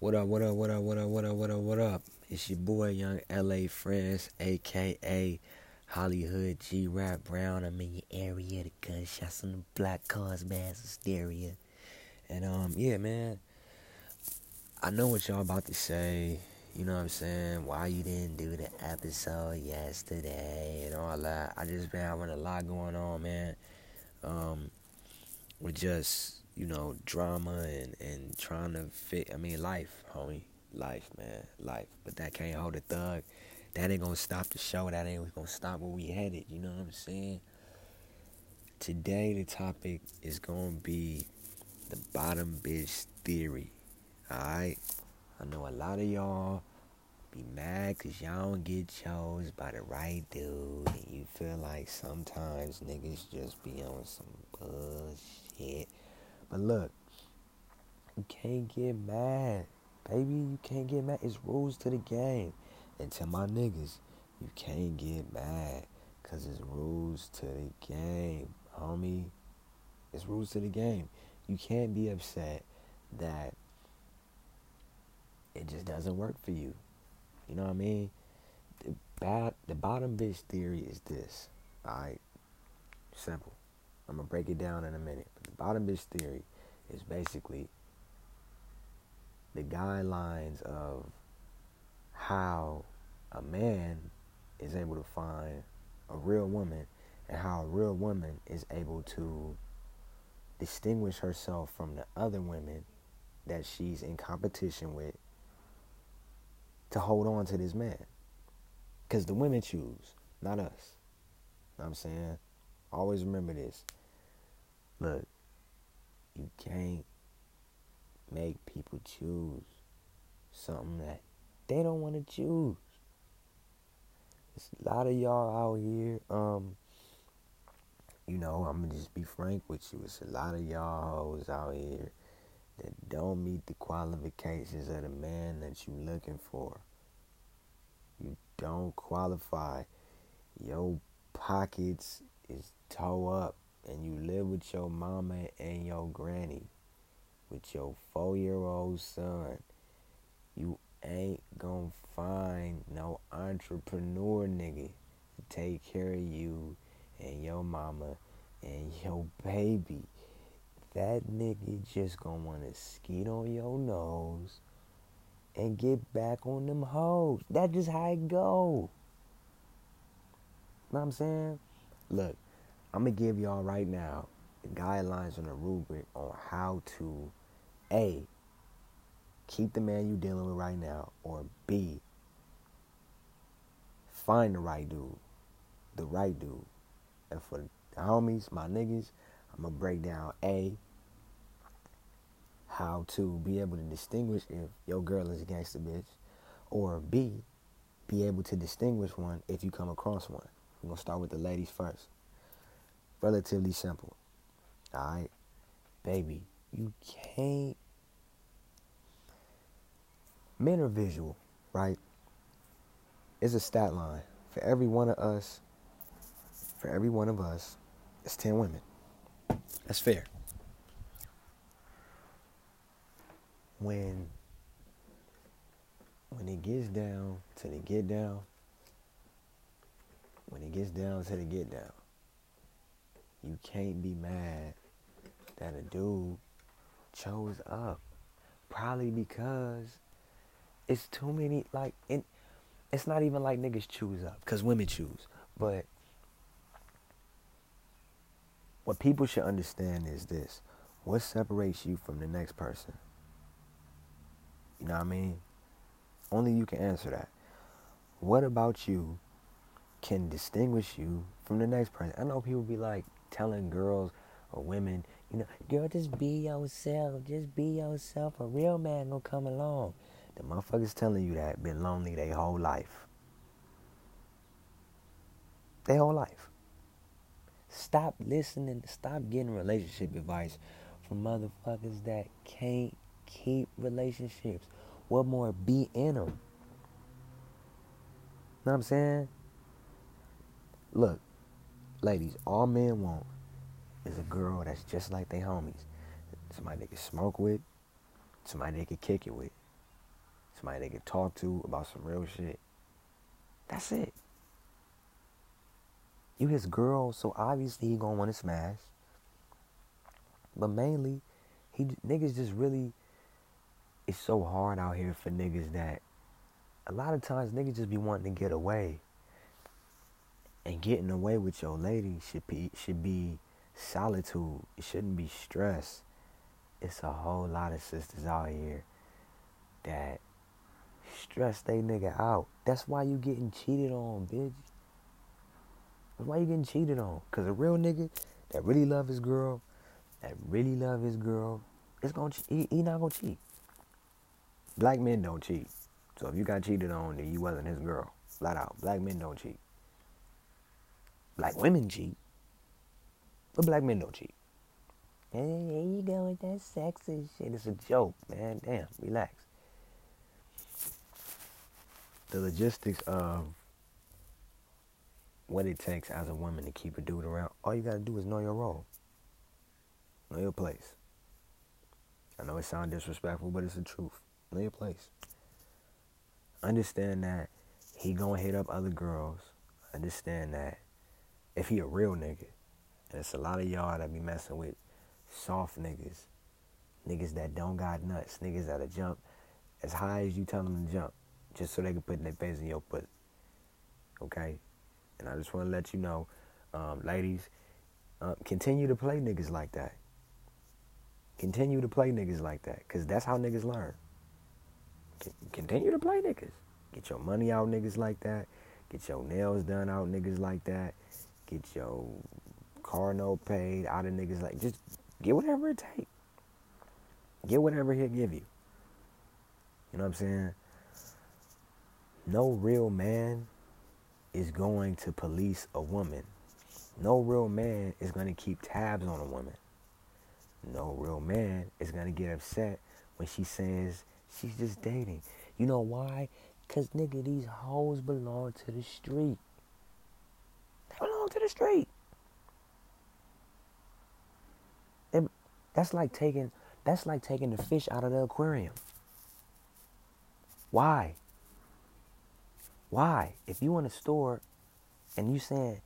What up, what up, what up, what up, what up, what up, what up? It's your boy, Young LA Friends, aka Hollywood G Rap Brown. I'm in your area, the gunshots on the black cars, mass hysteria. And, um, yeah, man, I know what y'all about to say. You know what I'm saying? Why you didn't do the episode yesterday and all that. I just been having a lot going on, man. Um, with just you know, drama and, and trying to fit. I mean, life, homie. Life, man. Life. But that can't hold a thug. That ain't gonna stop the show. That ain't gonna stop where we headed. You know what I'm saying? Today, the topic is gonna be the bottom bitch theory. Alright? I know a lot of y'all be mad because y'all don't get chose by the right dude. And you feel like sometimes niggas just be on some bullshit. But look, you can't get mad. Baby, you can't get mad. It's rules to the game. And to my niggas, you can't get mad. Cause it's rules to the game, homie. It's rules to the game. You can't be upset that it just doesn't work for you. You know what I mean? The bad the bottom bitch theory is this. Alright? Simple. I'm gonna break it down in a minute. The bottom bitch theory is basically the guidelines of how a man is able to find a real woman and how a real woman is able to distinguish herself from the other women that she's in competition with to hold on to this man. Because the women choose, not us. You know I'm saying? Always remember this. Look, you can't make people choose something that they don't want to choose. There's a lot of y'all out here, um, you know, I'm gonna just be frank with you. It's a lot of y'all hoes out here that don't meet the qualifications of the man that you're looking for. You don't qualify. Your pockets is toe up and you live with your mama and your granny, with your four year old son, you ain't gonna find no entrepreneur nigga to take care of you and your mama and your baby. That nigga just gonna wanna skeet on your nose and get back on them hoes. That's just how it go. Know what I'm saying? Look, I'm gonna give y'all right now the guidelines and a rubric on how to A keep the man you dealing with right now or B find the right dude. The right dude. And for the homies, my niggas, I'm gonna break down A how to be able to distinguish if your girl is a gangster bitch or B be able to distinguish one if you come across one. We're gonna start with the ladies first relatively simple. Alright? Baby, you can't. Men are visual, right? It's a stat line. For every one of us, for every one of us, it's 10 women. That's fair. When when it gets down to the get down, when it gets down to the get down, you can't be mad that a dude chose up. Probably because it's too many, like, it, it's not even like niggas choose up, because women choose. But what people should understand is this what separates you from the next person? You know what I mean? Only you can answer that. What about you can distinguish you from the next person? I know people be like, telling girls or women, you know, girl, just be yourself. Just be yourself. A real man gonna come along. The motherfuckers telling you that been lonely their whole life. Their whole life. Stop listening. Stop getting relationship advice from motherfuckers that can't keep relationships. What more? Be in them. Know what I'm saying? Look, ladies, all men want is a girl that's just like their homies. Somebody they can smoke with, somebody they can kick it with. somebody they can talk to about some real shit. That's it. You his girl, so obviously he gonna want to smash. But mainly, he niggas just really. It's so hard out here for niggas that a lot of times niggas just be wanting to get away. And getting away with your lady should be should be solitude. It shouldn't be stress. It's a whole lot of sisters out here that stress they nigga out. That's why you getting cheated on, bitch. That's why you getting cheated on. Cause a real nigga that really love his girl, that really love his girl, it's gonna he, he not gonna cheat. Black men don't cheat. So if you got cheated on, then you wasn't his girl. Flat out. Black men don't cheat. Black women cheat. But black men don't cheat. Hey, here you go with that sexist shit. It's a joke, man. Damn, relax. The logistics of what it takes as a woman to keep a dude around, all you gotta do is know your role. Know your place. I know it sounds disrespectful, but it's the truth. Know your place. Understand that he gonna hit up other girls. Understand that if he a real nigga, and it's a lot of y'all that be messing with soft niggas, niggas that don't got nuts, niggas that'll jump as high as you tell them to jump, just so they can put their face in your pussy. Okay? And I just want to let you know, um, ladies, uh, continue to play niggas like that. Continue to play niggas like that, because that's how niggas learn. C- continue to play niggas. Get your money out niggas like that. Get your nails done out niggas like that. Get your car note paid out of niggas like just get whatever it takes. Get whatever he'll give you. You know what I'm saying? No real man is going to police a woman. No real man is going to keep tabs on a woman. No real man is going to get upset when she says she's just dating. You know why? Because, nigga, these hoes belong to the street. To the street. That's like taking that's like taking the fish out of the aquarium. Why? Why? If you in a store and you saying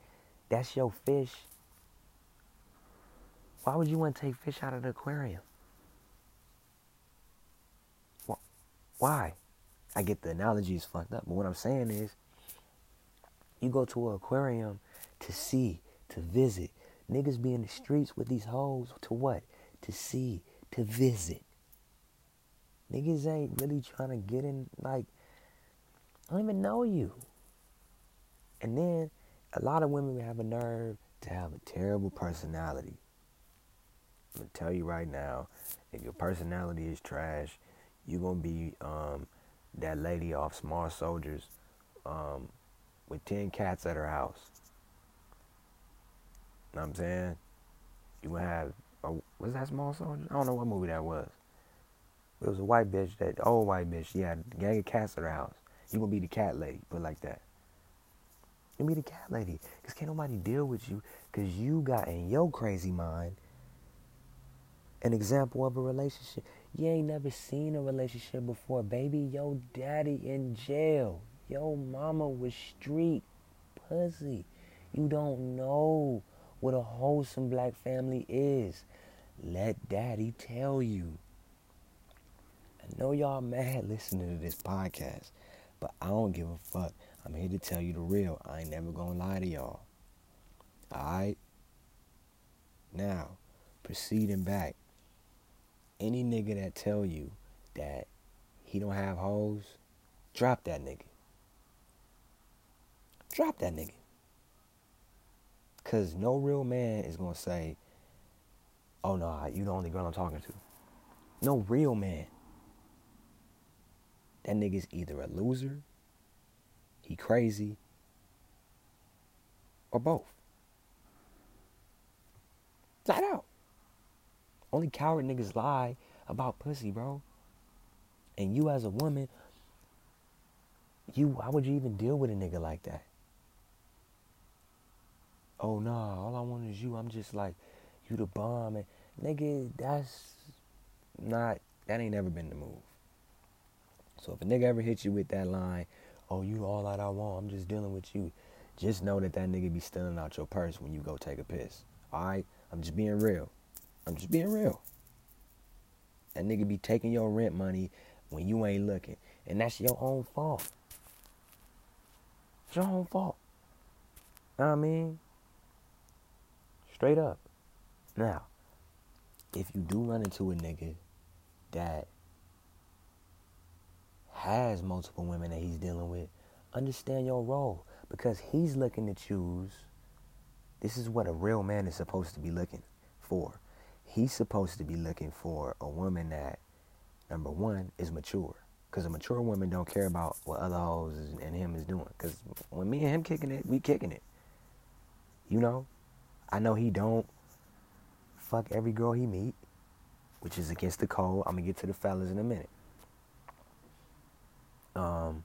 that's your fish, why would you want to take fish out of the aquarium? Why? I get the analogy is fucked up, but what I'm saying is you go to an aquarium to see, to visit. Niggas be in the streets with these hoes to what? To see, to visit. Niggas ain't really trying to get in, like, I don't even know you. And then a lot of women have a nerve to have a terrible personality. I'm gonna tell you right now, if your personality is trash, you're gonna be um, that lady off Small Soldiers um, with ten cats at her house. Know what I'm saying? You gonna have oh, was that Small Soldier? I don't know what movie that was. It was a white bitch, that old white bitch. She had a gang of cats at her house. You gonna be the cat lady, put like that. You be the cat lady, cause can't nobody deal with you, cause you got in your crazy mind an example of a relationship. You ain't never seen a relationship before, baby. Yo daddy in jail. Yo mama was street pussy. You don't know what a wholesome black family is. Let daddy tell you. I know y'all mad listening to this podcast, but I don't give a fuck. I'm here to tell you the real. I ain't never gonna lie to y'all. Alright? Now, proceeding back any nigga that tell you that he don't have hoes, drop that nigga. Drop that nigga. Cause no real man is gonna say, "Oh no, you the only girl I'm talking to." No real man. That nigga's either a loser, he crazy, or both. Flat out. Only coward niggas lie about pussy, bro. And you as a woman, you why would you even deal with a nigga like that? Oh nah, all I want is you. I'm just like you the bomb and nigga, that's not that ain't never been the move. So if a nigga ever hits you with that line, oh, you all that I want, I'm just dealing with you, just know that that nigga be stealing out your purse when you go take a piss. All right? I'm just being real. I'm just being real. That nigga be taking your rent money when you ain't looking. And that's your own fault. It's your own fault. I mean? Straight up. Now, if you do run into a nigga that has multiple women that he's dealing with, understand your role because he's looking to choose. This is what a real man is supposed to be looking for. He's supposed to be looking for a woman that, number one, is mature. Because a mature woman don't care about what other hoes and him is doing. Because when me and him kicking it, we kicking it. You know? I know he don't fuck every girl he meet, which is against the code. I'm to get to the fellas in a minute. Um,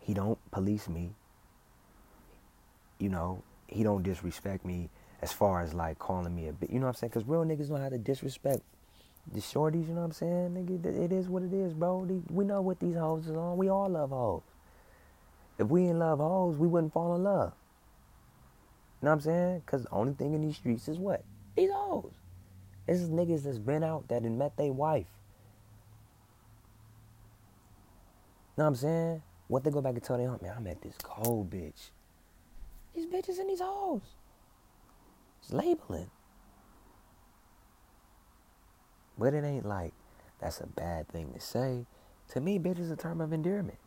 he don't police me. You know, he don't disrespect me as far as like calling me a bit. You know what I'm saying? Because real niggas know how to disrespect the shorties. You know what I'm saying? Nigga, it is what it is, bro. We know what these hoes is on. We all love hoes. If we didn't love hoes, we wouldn't fall in love. You know what I'm saying? Because the only thing in these streets is what? These hoes. This is niggas that's been out that and met their wife. You know what I'm saying? What they go back and tell their man, I met this cold bitch. These bitches and these hoes. It's labeling. But it ain't like that's a bad thing to say. To me, bitch is a term of endearment.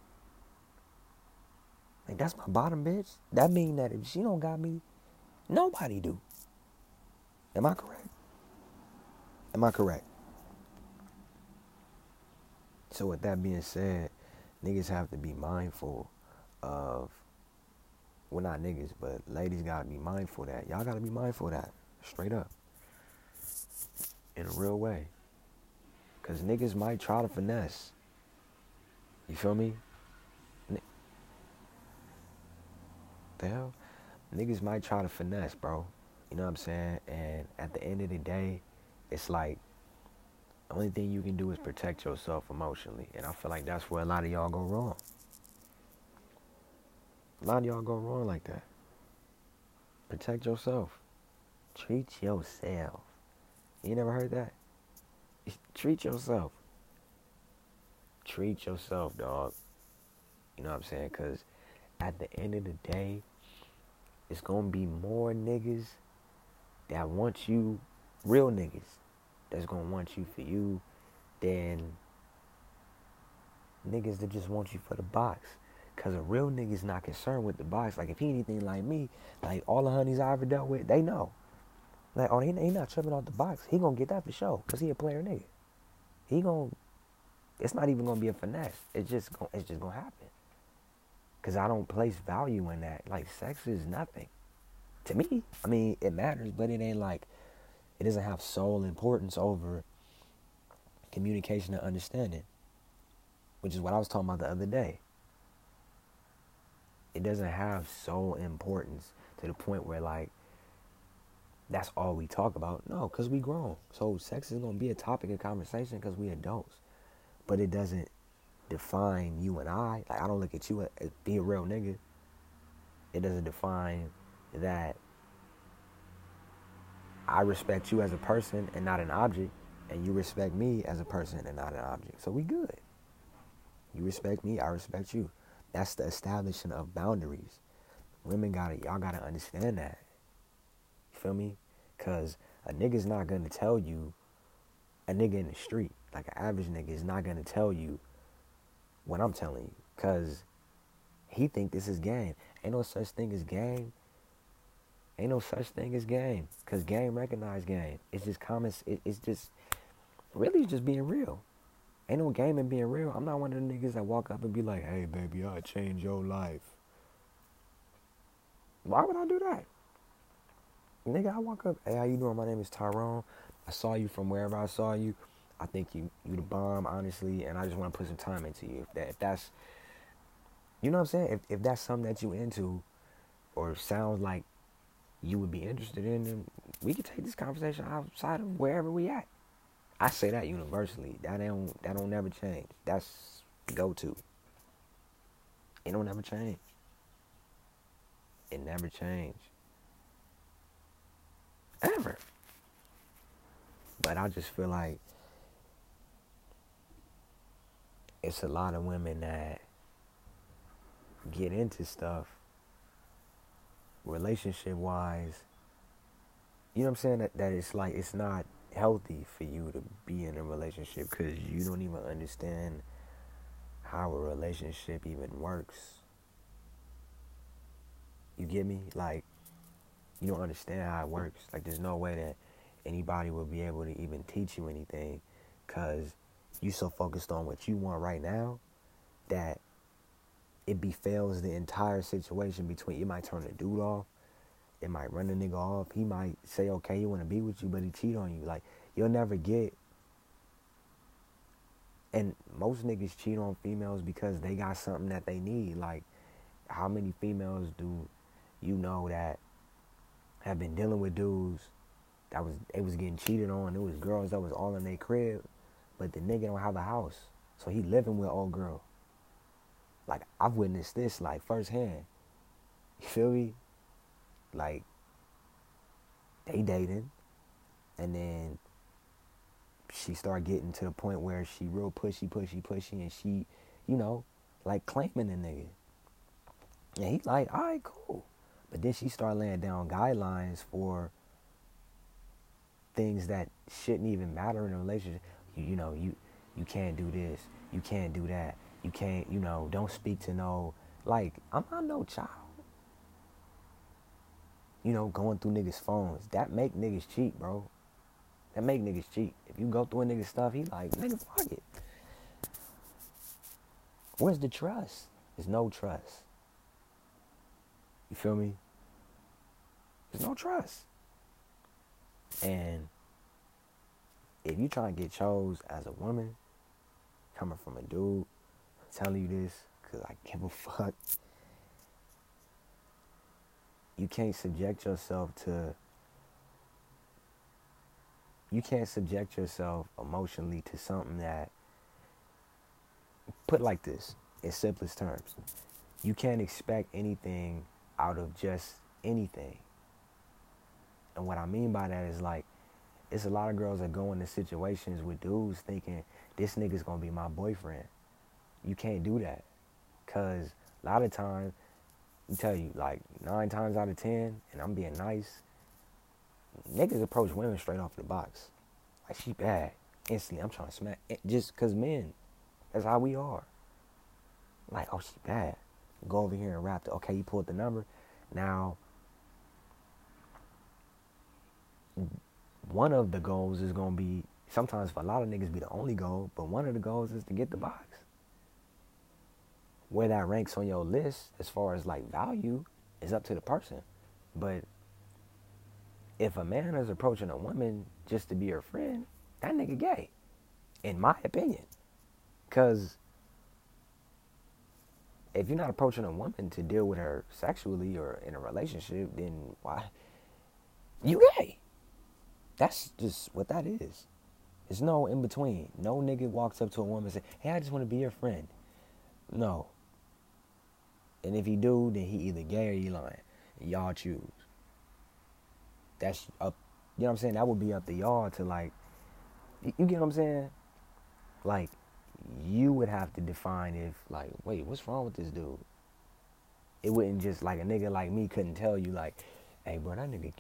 Like that's my bottom bitch. That mean that if she don't got me, nobody do. Am I correct? Am I correct? So with that being said, niggas have to be mindful of well not niggas, but ladies gotta be mindful that. Y'all gotta be mindful of that. Straight up. In a real way. Cause niggas might try to finesse. You feel me? The hell? Niggas might try to finesse, bro. You know what I'm saying? And at the end of the day, it's like the only thing you can do is protect yourself emotionally. And I feel like that's where a lot of y'all go wrong. A lot of y'all go wrong like that. Protect yourself. Treat yourself. You never heard that? Treat yourself. Treat yourself, dog. You know what I'm saying? Because at the end of the day, it's to be more niggas that want you, real niggas, that's to want you for you than niggas that just want you for the box. Cause a real nigga's not concerned with the box. Like if he anything like me, like all the honeys I ever dealt with, they know. Like oh, he, he not tripping off the box. He gonna get that for sure. Cause he a player nigga. He gonna. It's not even gonna be a finesse. It's just gonna. It's just gonna happen. Cause I don't place value in that. Like sex is nothing to me. I mean, it matters, but it ain't like it doesn't have sole importance over communication and understanding, which is what I was talking about the other day it doesn't have sole importance to the point where like that's all we talk about. No, because we grown. So sex is gonna be a topic of conversation because we adults. But it doesn't define you and I. Like I don't look at you as be a real nigga. It doesn't define that I respect you as a person and not an object, and you respect me as a person and not an object. So we good. You respect me, I respect you. That's the establishing of boundaries. Women gotta, y'all gotta understand that. You feel me? Cause a nigga's not gonna tell you, a nigga in the street, like an average nigga, is not gonna tell you what I'm telling you. Cause he think this is game. Ain't no such thing as game. Ain't no such thing as game. Cause game recognize game. It's just common. It, it's just really just being real. Ain't no game in being real. I'm not one of the niggas that walk up and be like, hey, baby, I'll change your life. Why would I do that? Nigga, I walk up, hey, how you doing? My name is Tyrone. I saw you from wherever I saw you. I think you you the bomb, honestly, and I just want to put some time into you. If that if that's you know what I'm saying? If if that's something that you into or sounds like you would be interested in, then we could take this conversation outside of wherever we at. I say that universally. That don't that don't never change. That's go to. It don't ever change. It never change. Ever. But I just feel like it's a lot of women that get into stuff relationship wise. You know what I'm saying? That, that it's like it's not healthy for you to be in a relationship because you don't even understand how a relationship even works. You get me? Like, you don't understand how it works. Like, there's no way that anybody will be able to even teach you anything because you so focused on what you want right now that it befalls the entire situation between you might turn the dude off it might run the nigga off he might say okay he want to be with you but he cheat on you. Like you'll never get and most niggas cheat on females because they got something that they need. Like how many females do you know that have been dealing with dudes that was they was getting cheated on. It was girls that was all in their crib, but the nigga don't have a house, so he living with old girl. Like I've witnessed this like firsthand. You feel me? Like they dated, and then she started getting to the point where she real pushy, pushy, pushy, and she, you know, like claiming the nigga. And he like, all right, cool. But then she started laying down guidelines for things that shouldn't even matter in a relationship. You, you know, you you can't do this, you can't do that, you can't, you know, don't speak to no like I'm not no child. You know, going through niggas' phones. That make niggas cheat, bro. That make niggas cheat. If you go through a nigga's stuff, he like, nigga, fuck it. Where's the trust? There's no trust. You feel me? There's no trust. And if you try to get chose as a woman, coming from a dude, I'm telling you this because I give a fuck. You can't subject yourself to. You can't subject yourself emotionally to something that. Put like this, in simplest terms, you can't expect anything out of just anything. And what I mean by that is like, it's a lot of girls that go into situations with dudes thinking this nigga's gonna be my boyfriend. You can't do that. Cause a lot of times, I tell you, like nine times out of ten, and I'm being nice, niggas approach women straight off the box. Like she bad. Instantly, I'm trying to smack. Eh, just cause men, that's how we are. Like, oh, she bad. Go over here and rap. The, okay, you pulled the number. Now, one of the goals is going to be sometimes for a lot of niggas be the only goal, but one of the goals is to get the box. Where that ranks on your list as far as like value is up to the person. But if a man is approaching a woman just to be her friend, that nigga gay, in my opinion. Because if you're not approaching a woman to deal with her sexually or in a relationship, then why? You gay. That's just what that is. There's no in between. No nigga walks up to a woman and say, "Hey, I just want to be your friend." No. And if he do, then he either gay or he lying. Y'all choose. That's up. You know what I'm saying? That would be up to y'all to like. You get what I'm saying? Like, you would have to define if like, wait, what's wrong with this dude? It wouldn't just like a nigga like me couldn't tell you like, hey, bro, that nigga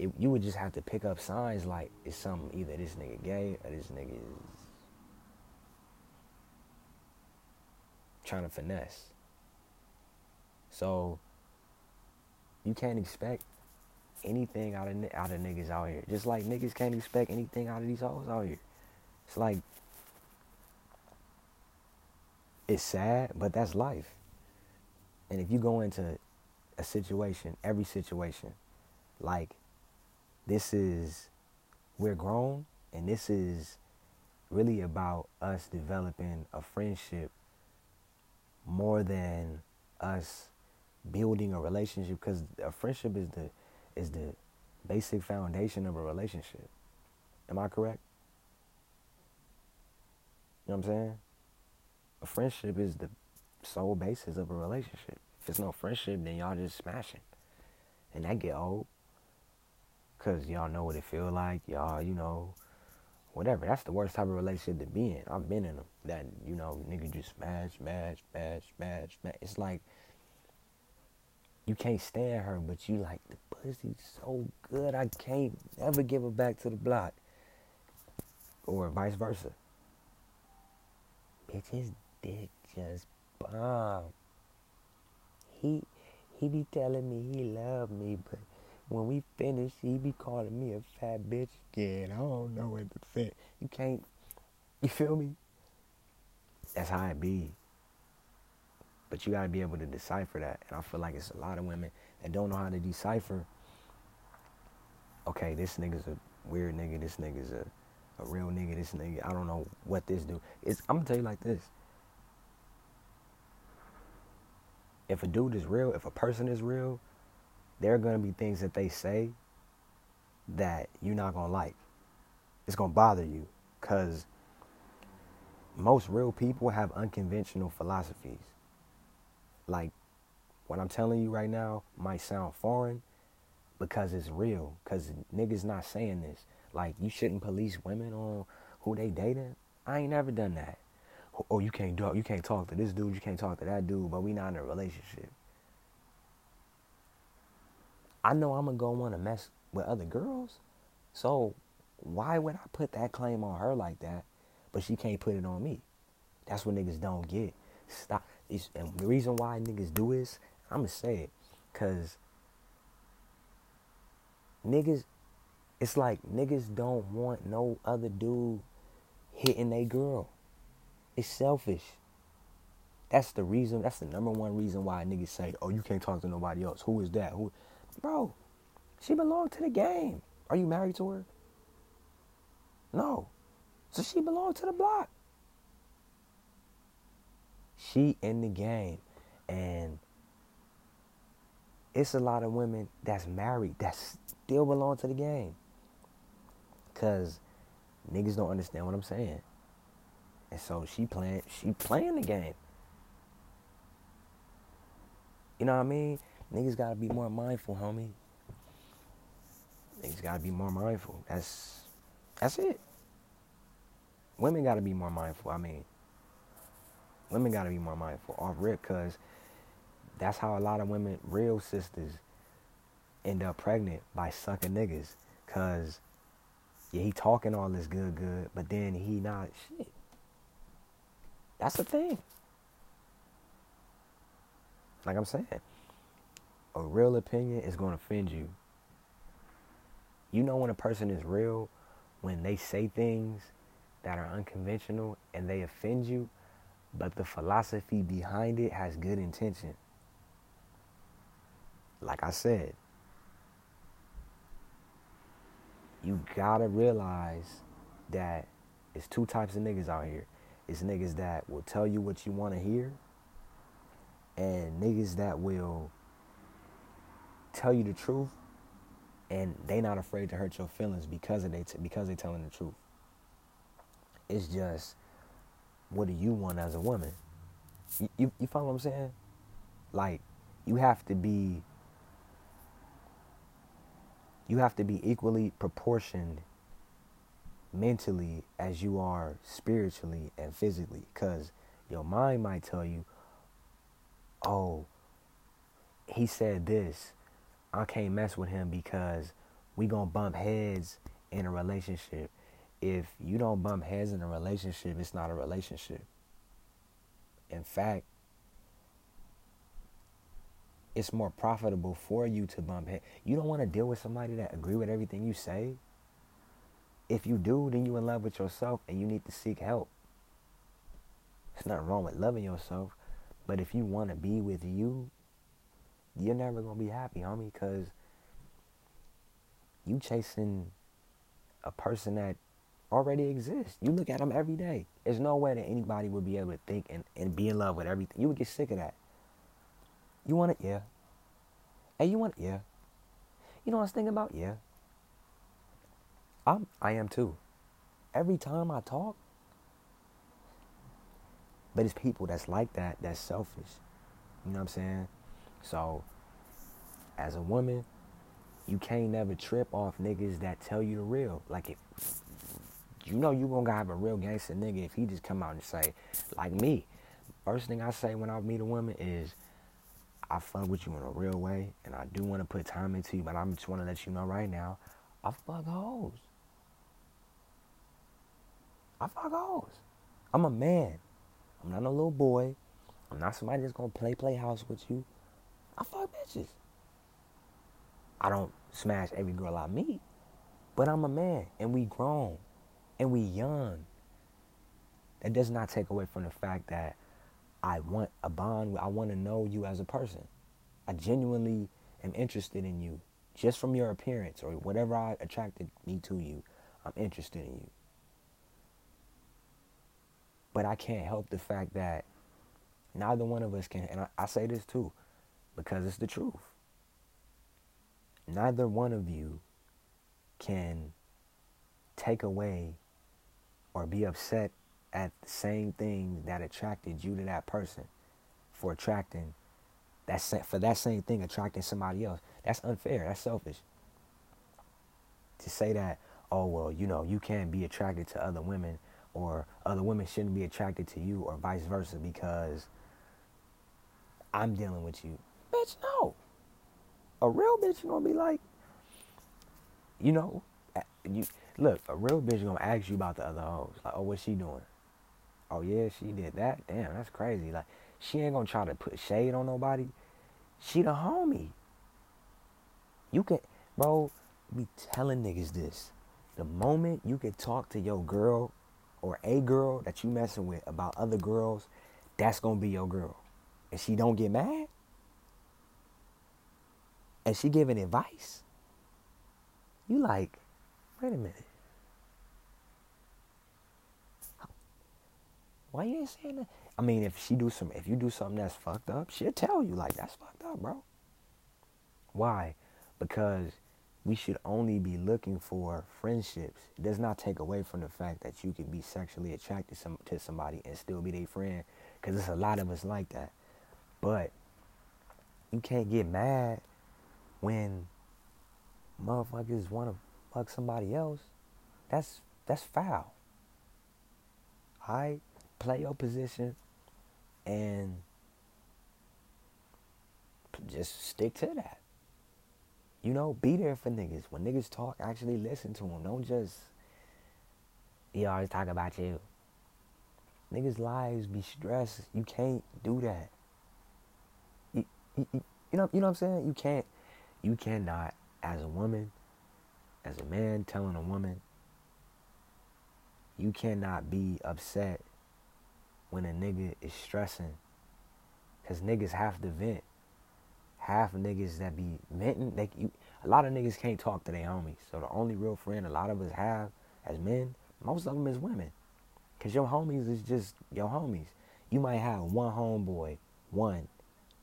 it, you would just have to pick up signs like it's something either this nigga gay or this nigga is trying to finesse. So you can't expect anything out of out of niggas out here. Just like niggas can't expect anything out of these hoes out here. It's like it's sad, but that's life. And if you go into a situation, every situation, like this is we're grown and this is really about us developing a friendship more than us building a relationship because a friendship is the is the basic foundation of a relationship. Am I correct? You know what I'm saying? A friendship is the sole basis of a relationship. If it's no friendship, then y'all just smashing. And that get old. Cause y'all know what it feel like. Y'all, you know, whatever. That's the worst type of relationship to be in. I've been in them. That, you know, nigga just smash, smash, smash, smash, smash. It's like you can't stand her, but you like the pussy's so good. I can't ever give her back to the block. Or vice versa. Bitch, his dick just bomb. He he be telling me he love me, but when we finish, he be calling me a fat bitch again. I don't know what to say. You can't, you feel me? That's how it be. But you gotta be able to decipher that. And I feel like it's a lot of women that don't know how to decipher. Okay, this nigga's a weird nigga. This nigga's a, a real nigga. This nigga, I don't know what this dude. It's, I'm gonna tell you like this. If a dude is real, if a person is real, there are gonna be things that they say that you're not gonna like. It's gonna bother you, cause most real people have unconventional philosophies like what I'm telling you right now might sound foreign because it's real. Because niggas not saying this. Like, you shouldn't police women on who they dating. I ain't never done that. Oh, you can't talk. You can't talk to this dude. You can't talk to that dude. But we not in a relationship. I know I'm gonna go want to mess with other girls. So why would I put that claim on her like that, but she can't put it on me? That's what niggas don't get. Stop. It's, and the reason why niggas do is I'm gonna say it, cause niggas, it's like niggas don't want no other dude hitting a girl. It's selfish. That's the reason. That's the number one reason why niggas say, "Oh, you can't talk to nobody else." Who is that? Who, bro? She belonged to the game. Are you married to her? No. So she belonged to the block she in the game and it's a lot of women that's married that still belong to the game because niggas don't understand what i'm saying and so she playing she playing the game you know what i mean niggas gotta be more mindful homie niggas gotta be more mindful that's that's it women gotta be more mindful i mean women got to be more mindful off rip because that's how a lot of women, real sisters, end up pregnant by sucking niggas. Because, yeah, he talking all this good, good, but then he not shit. That's the thing. Like I'm saying, a real opinion is going to offend you. You know when a person is real when they say things that are unconventional and they offend you but the philosophy behind it has good intention. Like I said, you gotta realize that it's two types of niggas out here. It's niggas that will tell you what you want to hear, and niggas that will tell you the truth, and they not afraid to hurt your feelings because of they t- because they telling the truth. It's just what do you want as a woman? You, you, you follow what I'm saying? Like, you have to be you have to be equally proportioned mentally as you are spiritually and physically because your mind might tell you oh he said this i can't mess with him because we gonna bump heads in a relationship if you don't bump heads in a relationship, it's not a relationship. In fact, it's more profitable for you to bump heads. You don't want to deal with somebody that agree with everything you say. If you do, then you in love with yourself and you need to seek help. It's nothing wrong with loving yourself, but if you want to be with you, you're never gonna be happy, homie, because you chasing a person that already exists. You look at them every day. There's no way that anybody would be able to think and, and be in love with everything. You would get sick of that. You want it? Yeah. Hey, you want it? Yeah. You know what I was thinking about? Yeah. I'm, I am too. Every time I talk, But it's people that's like that, that's selfish. You know what I'm saying? So, as a woman, you can't never trip off niggas that tell you the real. Like if you know you gonna have a real gangster nigga if he just come out and say, like me, first thing I say when I meet a woman is, I fuck with you in a real way, and I do want to put time into you, but I'm just want to let you know right now, I fuck hoes. I fuck hoes. I'm a man. I'm not a little boy. I'm not somebody that's gonna play play house with you. I fuck bitches. I don't smash every girl I meet, but I'm a man and we grown and we young. That does not take away from the fact that I want a bond. I want to know you as a person. I genuinely am interested in you just from your appearance or whatever I attracted me to you. I'm interested in you. But I can't help the fact that neither one of us can, and I, I say this too, because it's the truth. Neither one of you can take away or be upset at the same thing that attracted you to that person for attracting that for that same thing attracting somebody else. That's unfair. That's selfish. To say that, oh well, you know, you can't be attracted to other women or other women shouldn't be attracted to you or vice versa because I'm dealing with you. Bitch, no. A real bitch gonna be like, you know, you look, a real bitch gonna ask you about the other hoes. Like, oh, what's she doing? Oh yeah, she did that. Damn, that's crazy. Like, she ain't gonna try to put shade on nobody. She the homie. You can, bro, be telling niggas this. The moment you can talk to your girl or a girl that you messing with about other girls, that's gonna be your girl. And she don't get mad. And she giving advice. You like, wait a minute. Why you ain't saying that? I mean, if she do some, if you do something that's fucked up, she'll tell you like that's fucked up, bro. Why? Because we should only be looking for friendships. It does not take away from the fact that you can be sexually attracted some, to somebody and still be their friend. Because there's a lot of us like that. But you can't get mad when motherfuckers want to fuck somebody else. That's that's foul. I play your position and just stick to that. You know, be there for niggas. When niggas talk, actually listen to them. Don't just, he always talk about you. Niggas' lives be stressed. You can't do that. You, you, you, know, you know what I'm saying? You can't, you cannot, as a woman, as a man telling a woman, you cannot be upset when a nigga is stressing. Cause niggas have to vent half niggas that be venting, they you, a lot of niggas can't talk to their homies. So the only real friend a lot of us have as men, most of them is women. Cause your homies is just your homies. You might have one homeboy, one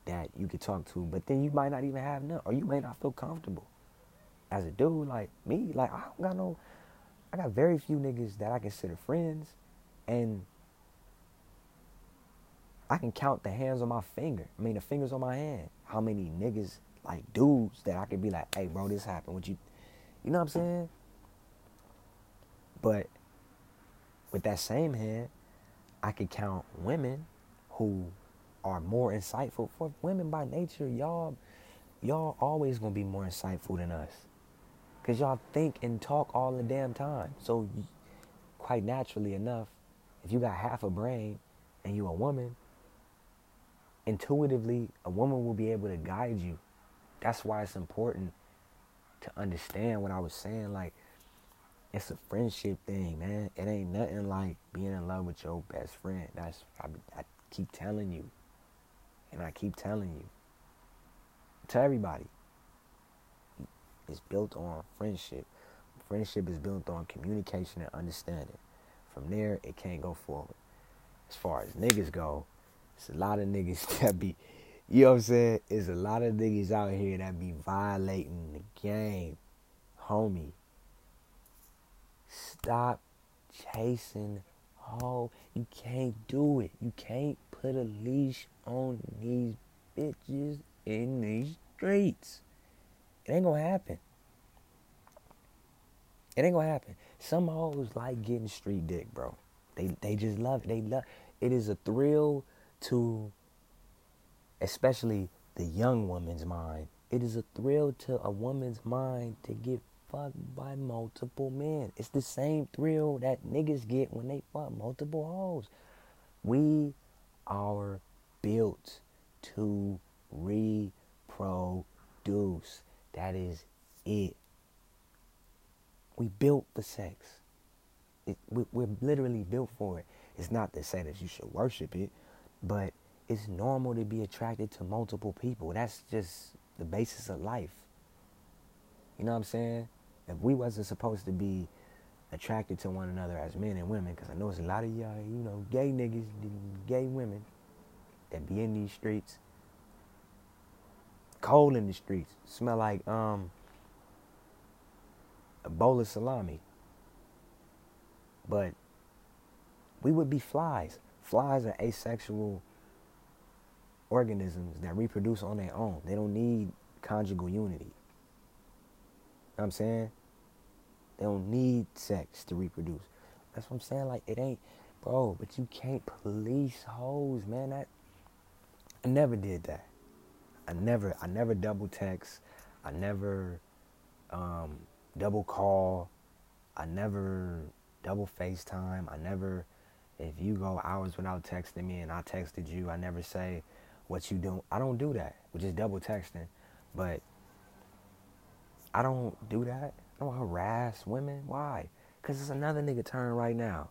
that you could talk to, but then you might not even have none, or you may not feel comfortable. As a dude like me, like I don't got no, I got very few niggas that I consider friends, and I can count the hands on my finger. I mean, the fingers on my hand. How many niggas, like dudes, that I could be like, hey, bro, this happened. Would you, you know what I'm saying? But with that same hand, I could count women who are more insightful. For women by nature, y'all, y'all always gonna be more insightful than us, cause y'all think and talk all the damn time. So, quite naturally enough, if you got half a brain and you a woman, intuitively, a woman will be able to guide you. That's why it's important to understand what I was saying. Like, it's a friendship thing, man. It ain't nothing like being in love with your best friend. That's I, I keep telling you, and I keep telling you to everybody. It's built on friendship. Friendship is built on communication and understanding. From there, it can't go forward. As far as niggas go, it's a lot of niggas that be, you know what I'm saying? It's a lot of niggas out here that be violating the game. Homie, stop chasing hoe. You can't do it. You can't put a leash on these bitches in these streets. It ain't gonna happen. It ain't gonna happen. Some hoes like getting street dick, bro. They they just love it. They love it is a thrill to especially the young woman's mind. It is a thrill to a woman's mind to get fucked by multiple men. It's the same thrill that niggas get when they fuck multiple hoes. We are built to reproduce. That is it. We built for sex. It, we, we're literally built for it. It's not to say that you should worship it, but it's normal to be attracted to multiple people. That's just the basis of life. You know what I'm saying? If we wasn't supposed to be attracted to one another as men and women, because I know it's a lot of y'all, you know, gay niggas, gay women that be in these streets, cold in the streets, smell like um a bowl of salami. But we would be flies. Flies are asexual organisms that reproduce on their own. They don't need conjugal unity. You know I'm saying? They don't need sex to reproduce. That's what I'm saying. Like it ain't, bro. But you can't police hoes, man. That I never did that. I never, I never double text. I never um, double call. I never double FaceTime. I never, if you go hours without texting me and I texted you, I never say what you do. I don't do that, which is double texting. But I don't do that. I don't harass women. Why? Because it's another nigga turn right now.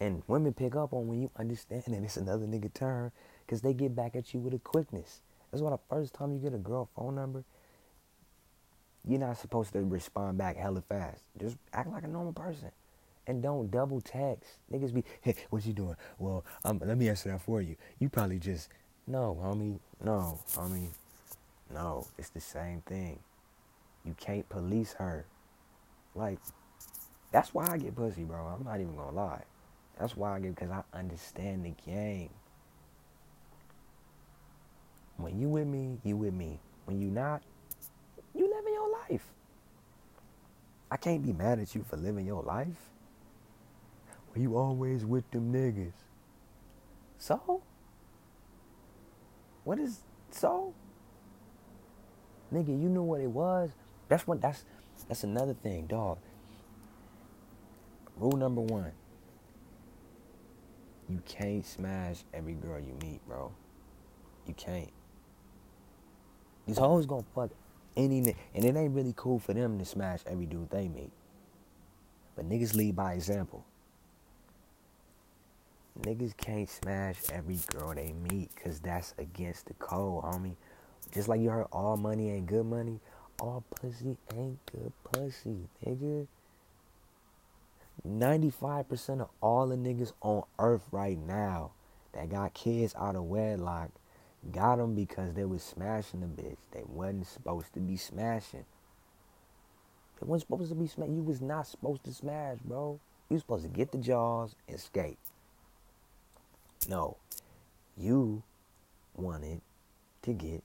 And women pick up on when you understand that it's another nigga turn because they get back at you with a quickness. That's why the first time you get a girl phone number, you're not supposed to respond back hella fast. Just act like a normal person. And don't double text. Niggas be, hey, what you doing? Well, um, let me answer that for you. You probably just, no, homie, no, homie, no. It's the same thing. You can't police her. Like, that's why I get pussy, bro. I'm not even gonna lie. That's why I get, because I understand the game. When you with me, you with me. When you not, you living your life. I can't be mad at you for living your life. Well, you always with them niggas. So? What is so? Nigga, you knew what it was. That's what that's that's another thing, dog. Rule number one. You can't smash every girl you meet, bro. You can't. These hoes gonna fuck any. And it ain't really cool for them to smash every dude they meet. But niggas lead by example. Niggas can't smash every girl they meet because that's against the code, homie. Just like you heard all money ain't good money, all pussy ain't good pussy, nigga. 95% of all the niggas on earth right now that got kids out of wedlock got them because they was smashing the bitch. They wasn't supposed to be smashing. They wasn't supposed to be smashing. You was not supposed to smash, bro. You was supposed to get the jaws and escape. No. You wanted to get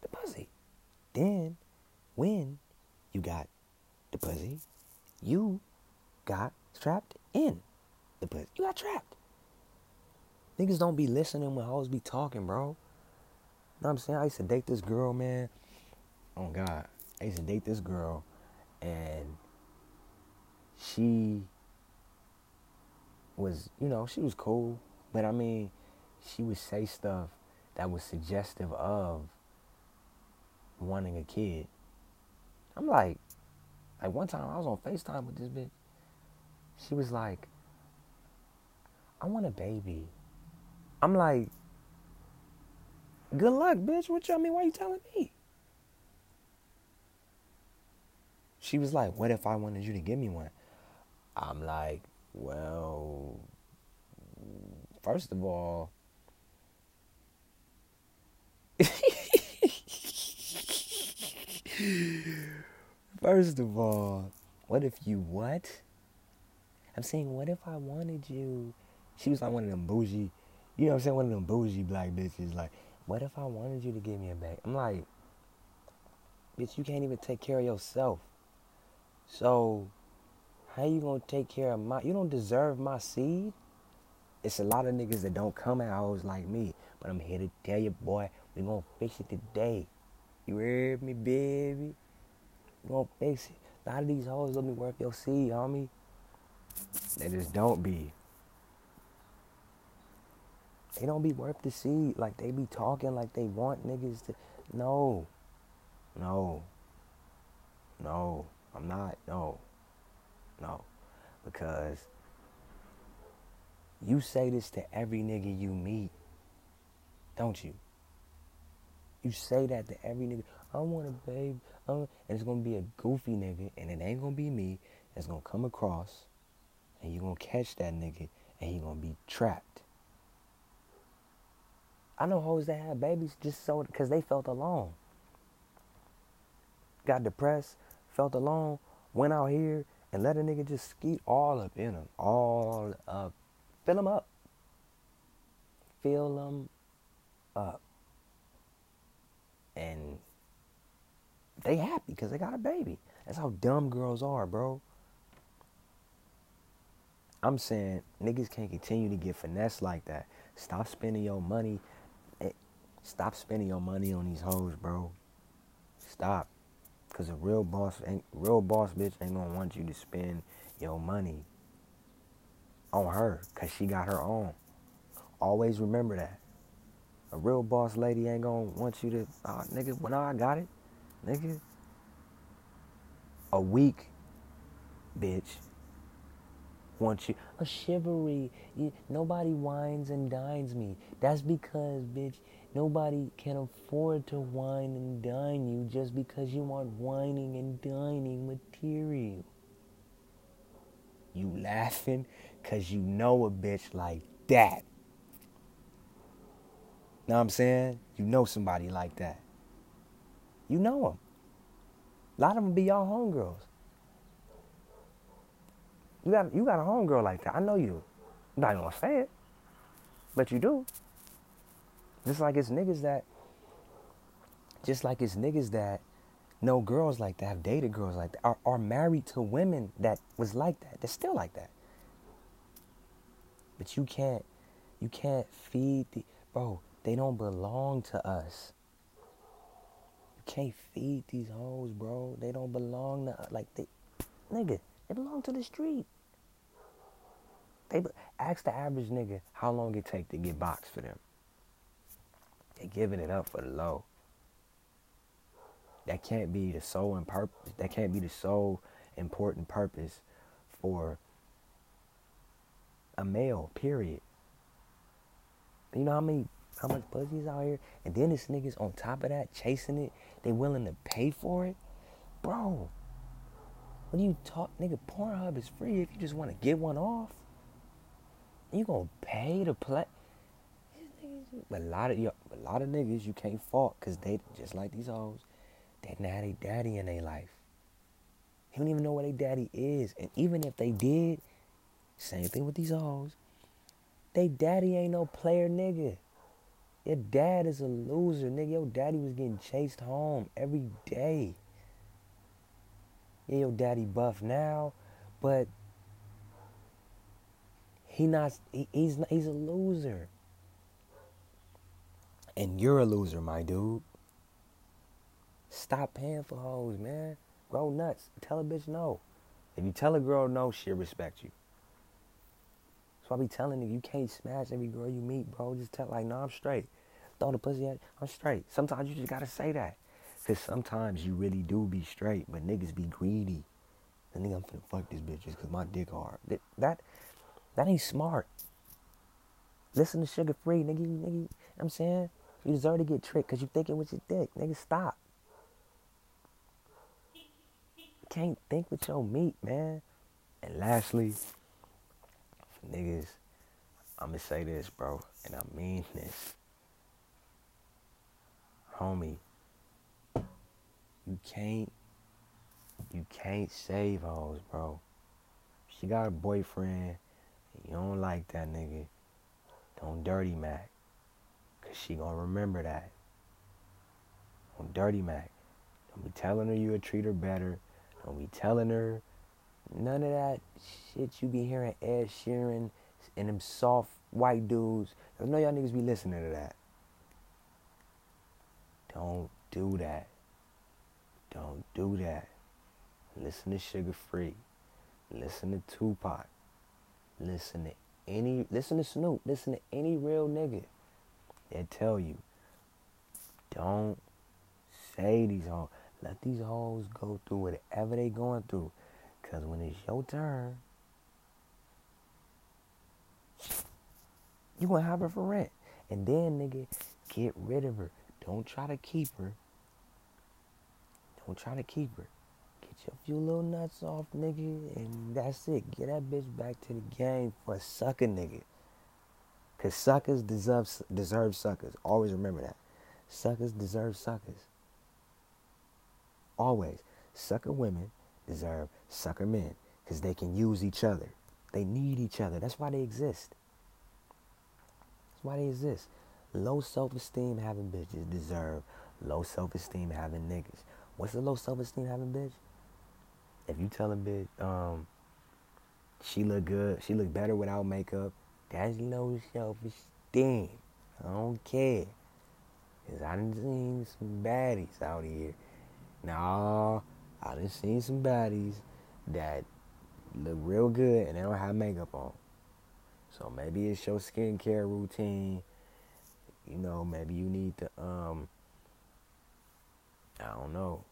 the pussy. Then, when you got the pussy, you got trapped in the pussy. You got trapped. Niggas don't be listening when hoes be talking, bro. You Know what I'm saying? I used to date this girl, man. Oh God. I used to date this girl and she was, you know, she was cool. But I mean, she would say stuff that was suggestive of wanting a kid. I'm like, like one time I was on FaceTime with this bitch. She was like, I want a baby. I'm like, good luck, bitch. What you I mean? Why you telling me? She was like, what if I wanted you to give me one? I'm like, well, first of all, first of all, what if you what? I'm saying, what if I wanted you? She was like one of them bougie, you know what I'm saying? One of them bougie black bitches. Like, what if I wanted you to give me a bag? I'm like, bitch, you can't even take care of yourself. So, how you gonna take care of my? You don't deserve my seed. It's a lot of niggas that don't come at hoes like me, but I'm here to tell you, boy, we gonna fix it today. You heard me, baby? We gonna fix it. A lot of these hoes don't me work your seed, homie. They just don't be. They don't be worth the seed. Like they be talking like they want niggas to. No. No. No. I'm not. No. No. Because you say this to every nigga you meet, don't you? You say that to every nigga. I want a babe. and it's gonna be a goofy nigga, and it ain't gonna be me. It's gonna come across, and you're gonna catch that nigga, and he gonna be trapped. I know hoes that had babies just so because they felt alone. Got depressed, felt alone, went out here and let a nigga just skeet all up in them, all up, fill them up, fill them up, and they happy because they got a baby. That's how dumb girls are, bro. I'm saying niggas can't continue to get finesse like that. Stop spending your money eh, Stop spending your money on these hoes, bro. Stop. Cause a real boss ain't real boss bitch ain't gonna want you to spend your money on her cause she got her own. Always remember that. A real boss lady ain't gonna want you to oh, nigga, no, I got it. Nigga. A weak bitch want you a chivalry. You, nobody wines and dines me. That's because, bitch, Nobody can afford to wine and dine you just because you want whining and dining material. You laughing because you know a bitch like that. Know what I'm saying? You know somebody like that. You know them. A lot of them be y'all homegirls. You got you got a homegirl like that. I know you. I'm not gonna say it, but you do. Just like it's niggas that, just like it's niggas that know girls like that, have dated girls like that, are, are married to women that was like that, they're still like that. But you can't, you can't feed the, bro, they don't belong to us. You can't feed these hoes, bro. They don't belong to, like, they, nigga, they belong to the street. They ask the average nigga how long it take to get boxed for them. They're giving it up for the low. That can't be the sole purpose. That can't be the sole important purpose for a male. Period. You know how many how much pussies out here, and then this niggas on top of that chasing it. They willing to pay for it, bro. When you talk, nigga, Pornhub is free if you just want to get one off. You gonna pay to play? A lot of a lot of niggas you can't fault because they just like these hoes. They not a daddy in their life. He don't even know what a daddy is, and even if they did, same thing with these hoes. They daddy ain't no player nigga. Your dad is a loser, nigga. Your daddy was getting chased home every day. Yeah, your daddy buff now, but he not. He, he's not, he's a loser. And you're a loser, my dude. Stop paying for hoes, man. Grow nuts. Tell a bitch no. If you tell a girl no, she'll respect you. So I be telling you, you can't smash every girl you meet, bro. Just tell like, no, I'm straight. Throw the pussy at, I'm straight. Sometimes you just gotta say that. Cause sometimes you really do be straight, but niggas be greedy. The nigga, I'm finna fuck these bitches cause my dick hard. That, that, that ain't smart. Listen to Suga Free, nigga, nigga. you, I'm saying you deserve to get tricked because you thinking with your dick. Nigga, stop. You can't think with your meat, man. And lastly, niggas, I'm to say this, bro. And I mean this. Homie, you can't, you can't save hoes, bro. she got a boyfriend, you don't like that nigga, don't dirty Mac. Cause she gonna remember that. Don't dirty Mac. Don't be telling her you would treat her better. Don't be telling her none of that shit you be hearing Ed Sheeran and them soft white dudes. I know y'all niggas be listening to that. Don't do that. Don't do that. Listen to Suga Free. Listen to Tupac. Listen to any listen to Snoop. Listen to any real nigga that tell you don't say these hoes. Let these hoes go through whatever they going through. Cause when it's your turn, you gonna have her for rent. And then nigga, get rid of her. Don't try to keep her. Don't try to keep her. Get your few little nuts off, nigga, and that's it. Get that bitch back to the game for sucker nigga. Cause suckers deserve deserve suckers. Always remember that. Suckers deserve suckers. Always. Sucker women deserve sucker men. Cause they can use each other. They need each other. That's why they exist. That's why they exist. Low self esteem having bitches deserve low self esteem having niggas. What's the low self esteem having bitch? If you tell a bitch, um, she look good, she look better without makeup, that's low self esteem. I don't care. Cause I done seen some baddies out here. Nah, I done seen some baddies that look real good and they don't have makeup on. So maybe it's your skincare routine. You know, maybe you need to um I don't know,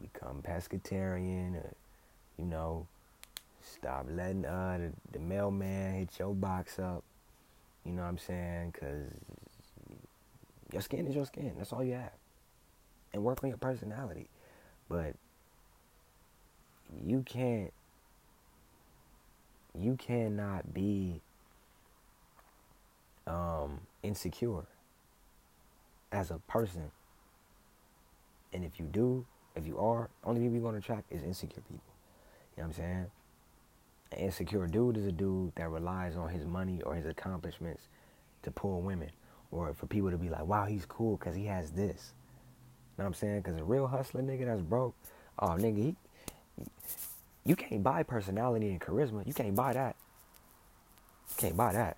become pescatarian or, you know, stop letting uh the, the mailman hit your box up. You know what I'm saying? Cause your skin is your skin. That's all you have. And work on your personality. But you can't you cannot be um, insecure as a person. And if you do, if you are, only people you're gonna attract is insecure people. You know what I'm saying? An insecure dude is a dude that relies on his money or his accomplishments to pull women, or for people to be like, "Wow, he's cool because he has this." You know what I'm saying? Because a real hustler nigga that's broke, oh nigga, he, you can't buy personality and charisma. You can't buy that. You can't buy that.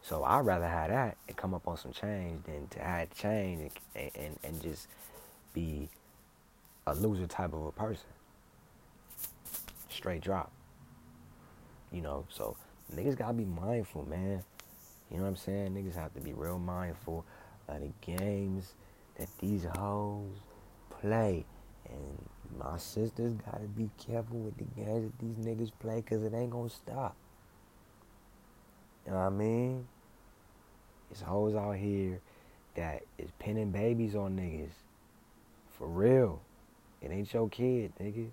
So I'd rather have that and come up on some change than to have change and, and, and just be a loser type of a person. Straight drop. You know, so niggas gotta be mindful, man. You know what I'm saying? Niggas have to be real mindful of the games that these hoes play. And my sisters gotta be careful with the games that these niggas play because it ain't gonna stop. You know what I mean? It's hoes out here that is pinning babies on niggas. For real. It ain't your kid, nigga.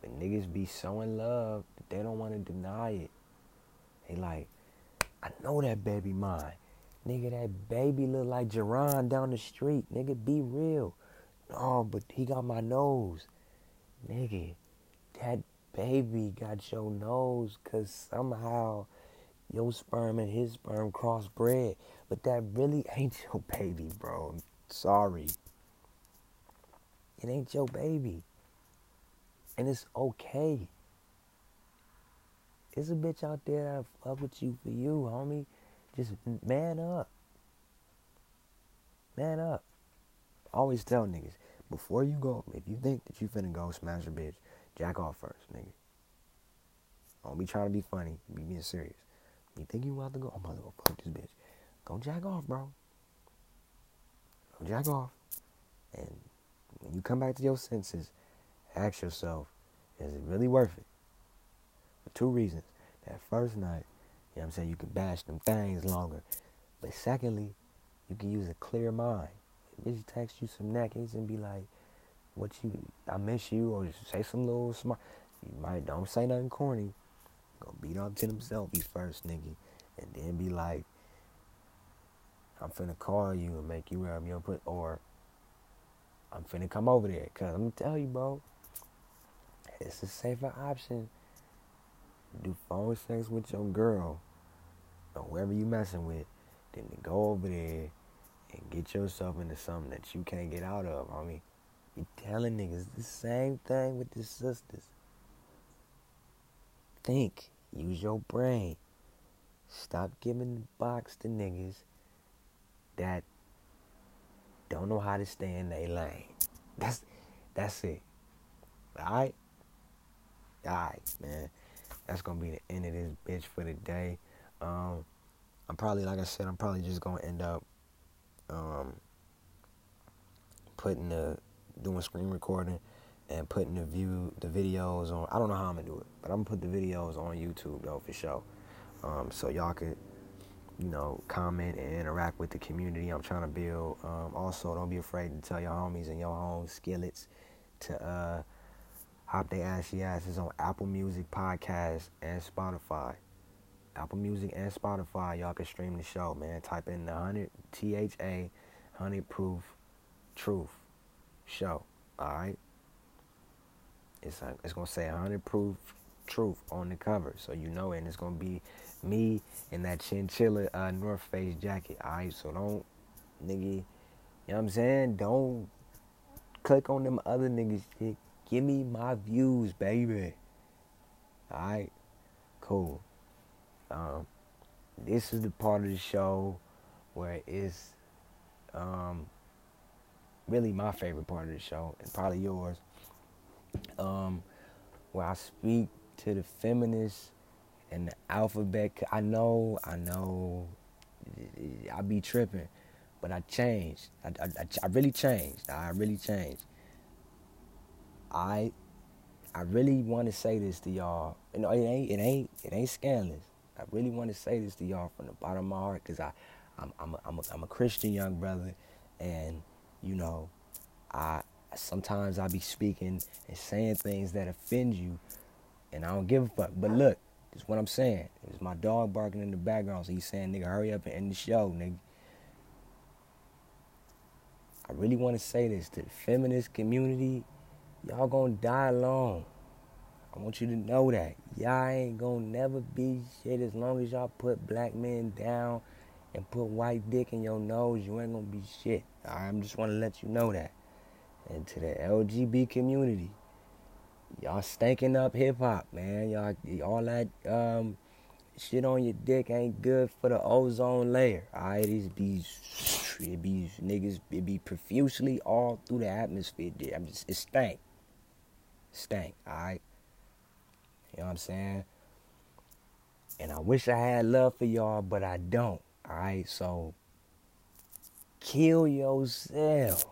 But niggas be so in love that they don't want to deny it. They like, I know that baby mine. Nigga, that baby look like Jerron down the street. Nigga, be real. No, but he got my nose. Nigga, that baby got your nose because somehow your sperm and his sperm crossbred. But that really ain't your baby, bro. Sorry. It ain't your baby. And it's okay. There's a bitch out there that'll fuck with you for you, homie. Just man up. Man up always tell niggas, before you go, if you think that you finna go smash a bitch, jack off first, nigga. Don't be trying to be funny. Be being serious. You think you about to go? I'm about to go fuck this bitch. Go jack off, bro. Go jack off. And when you come back to your senses, ask yourself, is it really worth it? For two reasons. That first night, you know what I'm saying, you can bash them things longer. But secondly, you can use a clear mind bitch text you some nakeds and be like, what you, I miss you, or say some little smart. You might don't say nothing corny. Go beat up to them selfies first, nigga, and then be like, I'm finna call you and make you have your put, or I'm finna come over there. Cause I'm gonna tell you, bro, it's a safer option do phone sex with your girl or whoever you messing with, then to go over there and get yourself into something that you can't get out of. I mean, you telling niggas the same thing with the sisters. Think, use your brain. Stop giving the box to niggas that don't know how to stay in their lane. That's that's it. Alright? Alright, man. That's gonna be the end of this bitch for the day. Um, I'm probably like I said, I'm probably just gonna end up um, putting the doing screen recording and putting the view the videos on. I don't know how I'm gonna do it, but I'm gonna put the videos on YouTube though for sure. Um, so y'all could, you know, comment and interact with the community I'm trying to build. Um, also, don't be afraid to tell your homies and your home skillets to uh, hop their ashy asses on Apple Music Podcast and Spotify. Apple Music and Spotify, y'all can stream the show, man. Type in the 100 T H A 100 Proof Truth show. All right. It's uh, it's gonna say 100 Proof Truth on the cover, so you know it. And it's gonna be me in that chinchilla uh, North Face jacket. All right. So don't, nigga. You know what I'm saying? Don't click on them other niggas. Give me my views, baby. All right. Cool. Um, this is the part of the show where it's um, really my favorite part of the show, and probably yours, um, where I speak to the feminists and the alphabet. I know, I know, I be tripping, but I changed. I, I, I really changed. I really changed. I I really want to say this to y'all. You know, it ain't it ain't it ain't scandalous. I really want to say this to y'all from the bottom of my heart because I, I'm, I'm, a, I'm, a, I'm a Christian young brother, and you know, I sometimes I be speaking and saying things that offend you, and I don't give a fuck. But look, this is what I'm saying. It's my dog barking in the background, so he's saying, "Nigga, hurry up and end the show, nigga." I really want to say this to the feminist community. Y'all gonna die alone. I want you to know that. Y'all ain't gonna never be shit as long as y'all put black men down and put white dick in your nose, you ain't gonna be shit. I'm just wanna let you know that. And to the LGB community, y'all stanking up hip hop, man. Y'all all that um, shit on your dick ain't good for the ozone layer. Alright, it be it be niggas it be profusely all through the atmosphere. I'm just it stank. Stank, alright? You know what I'm saying? And I wish I had love for y'all, but I don't. Alright, so kill yourself.